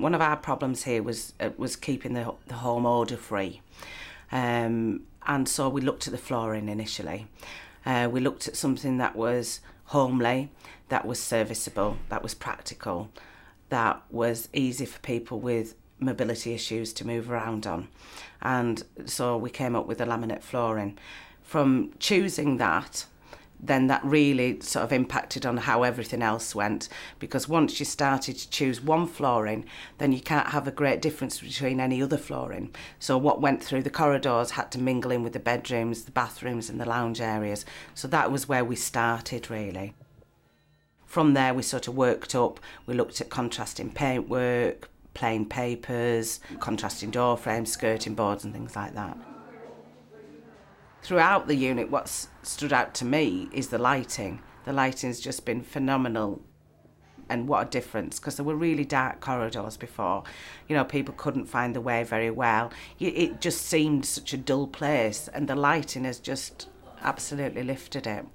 One of our problems here was uh, was keeping the, the home odour free. Um, and so we looked at the flooring initially. Uh, we looked at something that was homely, that was serviceable, that was practical, that was easy for people with mobility issues to move around on. And so we came up with the laminate flooring. From choosing that, then that really sort of impacted on how everything else went. Because once you started to choose one flooring then you can't have a great difference between any other flooring. So what went through the corridors had to mingle in with the bedrooms the bathrooms and the lounge areas. So that was where we started really. From there we sort of worked up. We looked at contrasting paintwork plain papers contrasting door frames skirting boards and things like that throughout the unit, what's stood out to me is the lighting. The lighting's just been phenomenal. And what a difference, because there were really dark corridors before. You know, people couldn't find the way very well. It just seemed such a dull place, and the lighting has just absolutely lifted it.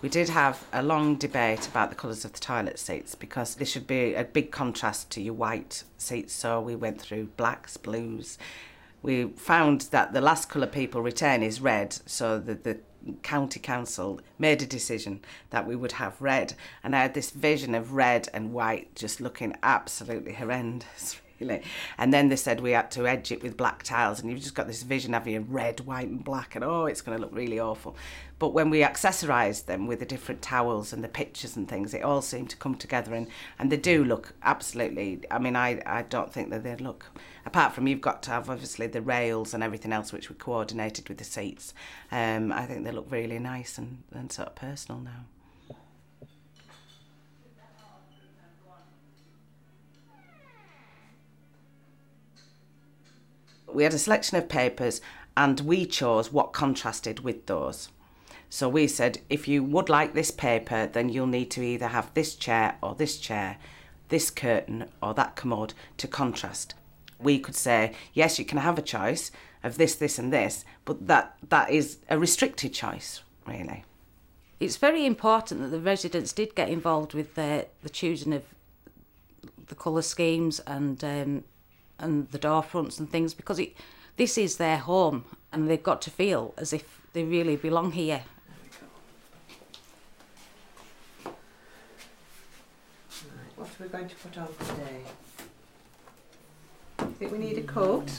We did have a long debate about the colours of the toilet seats because this should be a big contrast to your white seats. So we went through blacks, blues. We found that the last colour people retain is red, so the, the county council made a decision that we would have red. And I had this vision of red and white just looking absolutely horrendous. And then they said we had to edge it with black tiles, and you've just got this vision of you red, white, and black, and oh, it's going to look really awful. But when we accessorised them with the different towels and the pictures and things, it all seemed to come together, and, and they do look absolutely. I mean, I, I don't think that they look. Apart from you've got to have obviously the rails and everything else, which we coordinated with the seats. Um, I think they look really nice and, and sort of personal now. We had a selection of papers and we chose what contrasted with those. So we said, if you would like this paper, then you'll need to either have this chair or this chair, this curtain or that commode to contrast. We could say, yes, you can have a choice of this, this and this, but that, that is a restricted choice, really. It's very important that the residents did get involved with the, the choosing of the colour schemes and um, and the door fronts and things because it this is their home and they've got to feel as if they really belong here. what are we going to put on today? I think we need a coat.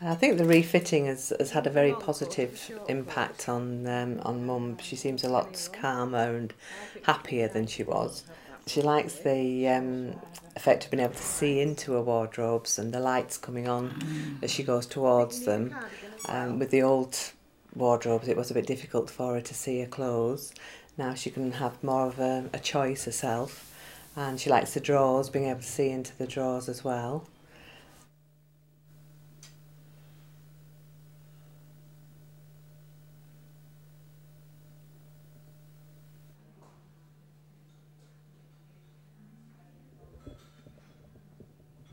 I think the refitting has, has had a very positive impact on um, on Mum. She seems a lot calmer and happier than she was. She likes the um, effect of being able to see into her wardrobes and the lights coming on as she goes towards them. Um, with the old wardrobes, it was a bit difficult for her to see her clothes. Now she can have more of a, a choice herself, and she likes the drawers, being able to see into the drawers as well.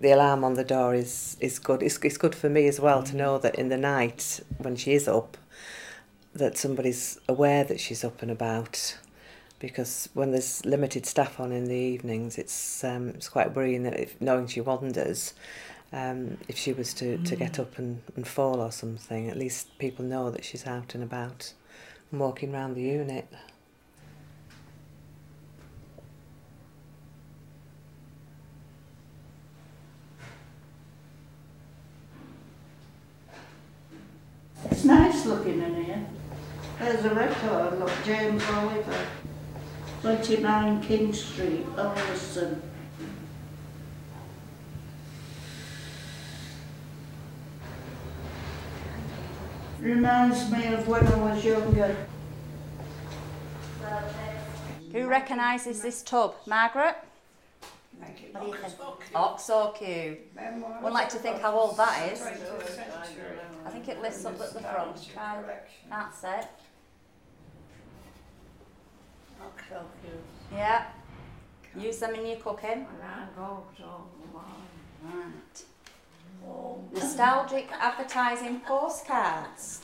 The alarm on the door is is good. It's, it's good for me as well to know that in the night when she is up, that somebody's aware that she's up and about. Because when there's limited staff on in the evenings, it's um, it's quite worrying that if, knowing she wanders, um, if she was to, to get up and, and fall or something, at least people know that she's out and about and walking around the unit. Nice looking in here. There's a record, look, James Oliver, 29 King Street, Ulverston. Reminds me of when I was younger. Who recognises this tub? Margaret? Thank. What do you think? So cute. Wouldn't like to think how old that is. I think it lifts up at the front. That's it. So. Yeah. Use them in your cooking. And I go so Right. Nostalgic advertising postcards.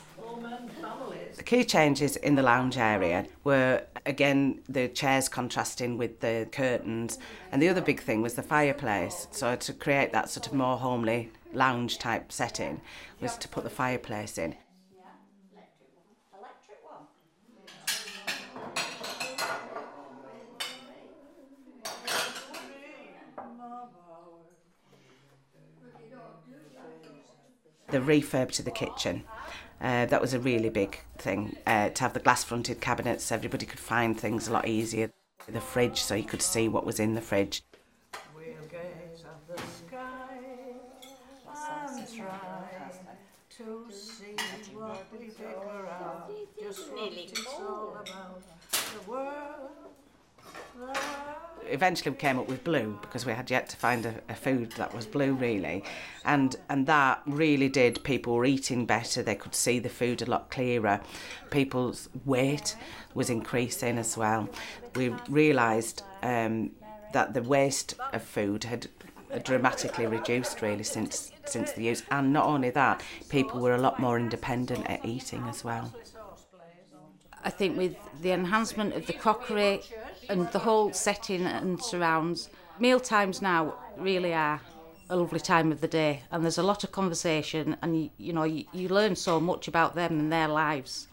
The key changes in the lounge area were again the chairs contrasting with the curtains, and the other big thing was the fireplace. So to create that sort of more homely lounge type setting was to put the fireplace in. The refurb to the kitchen. Uh, that was a really big thing uh, to have the glass fronted cabinets so everybody could find things a lot easier. The fridge so you could see what was in the fridge. We'll gaze at the sky and try to see what we figure out. Just what it's all about. The world. Eventually we came up with blue because we had yet to find a, a food that was blue really. And and that really did people were eating better. They could see the food a lot clearer. People's weight was increasing as well. We realized um, that the waste of food had dramatically reduced really since since the use. And not only that people were a lot more independent at eating as well I think with the enhancement of the crockery and the whole setting and surrounds, meal times now really are a lovely time of the day and there's a lot of conversation and you, you know you, you learn so much about them and their lives.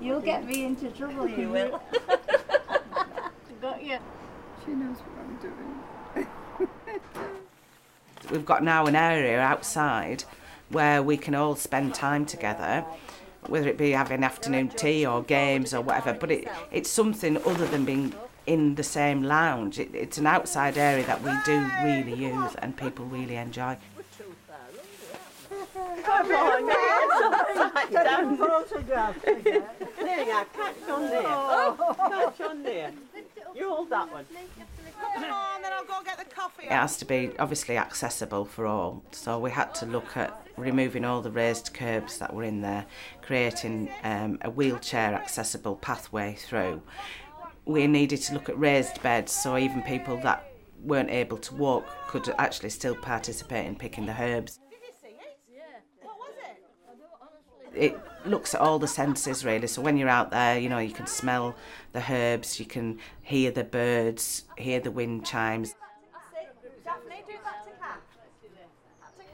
You'll get me into trouble, you will. Got you. She knows what I'm doing. we've got now an area outside where we can all spend time together whether it be having afternoon tea or games or whatever but it, it's something other than being in the same lounge it, it's an outside area that we do really use and people really enjoy Come on, down photograph. There you are, catch on there. Catch on there. You hold that one. It has to be obviously accessible for all. So we had to look at removing all the raised curbs that were in there creating um, a wheelchair accessible pathway through. We needed to look at raised beds so even people that weren't able to walk could actually still participate in picking the herbs. It looks at all the senses really. So when you're out there you know you can smell the herbs you can hear the birds hear the wind chimes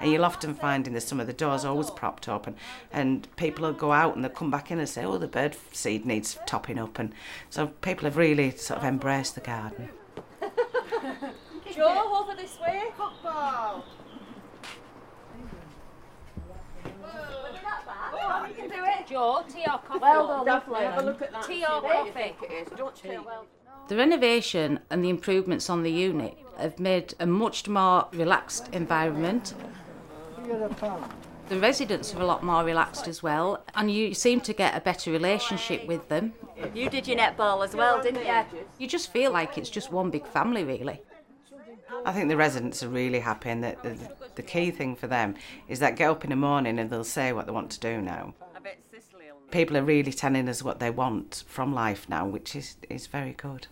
and you'll often find in the summer the doors always propped up and, and people will go out and they'll come back in and say oh the bird seed needs topping up and so people have really sort of embraced the garden Joe, over this way. Football. Can do it. Joe, tea or coffee? Well done, lovely. Have a look at that. Tea or coffee? it is. Don't tell. The renovation and the improvements on the unit have made a much more relaxed environment. The residents are a lot more relaxed as well, and you seem to get a better relationship with them. You did your netball as well, didn't you? You just feel like it's just one big family, really. I think the residents are really happy, and the, the, the key thing for them is that get up in the morning and they'll say what they want to do now. I bet Cicely will People are really telling us what they want from life now, which is, is very good.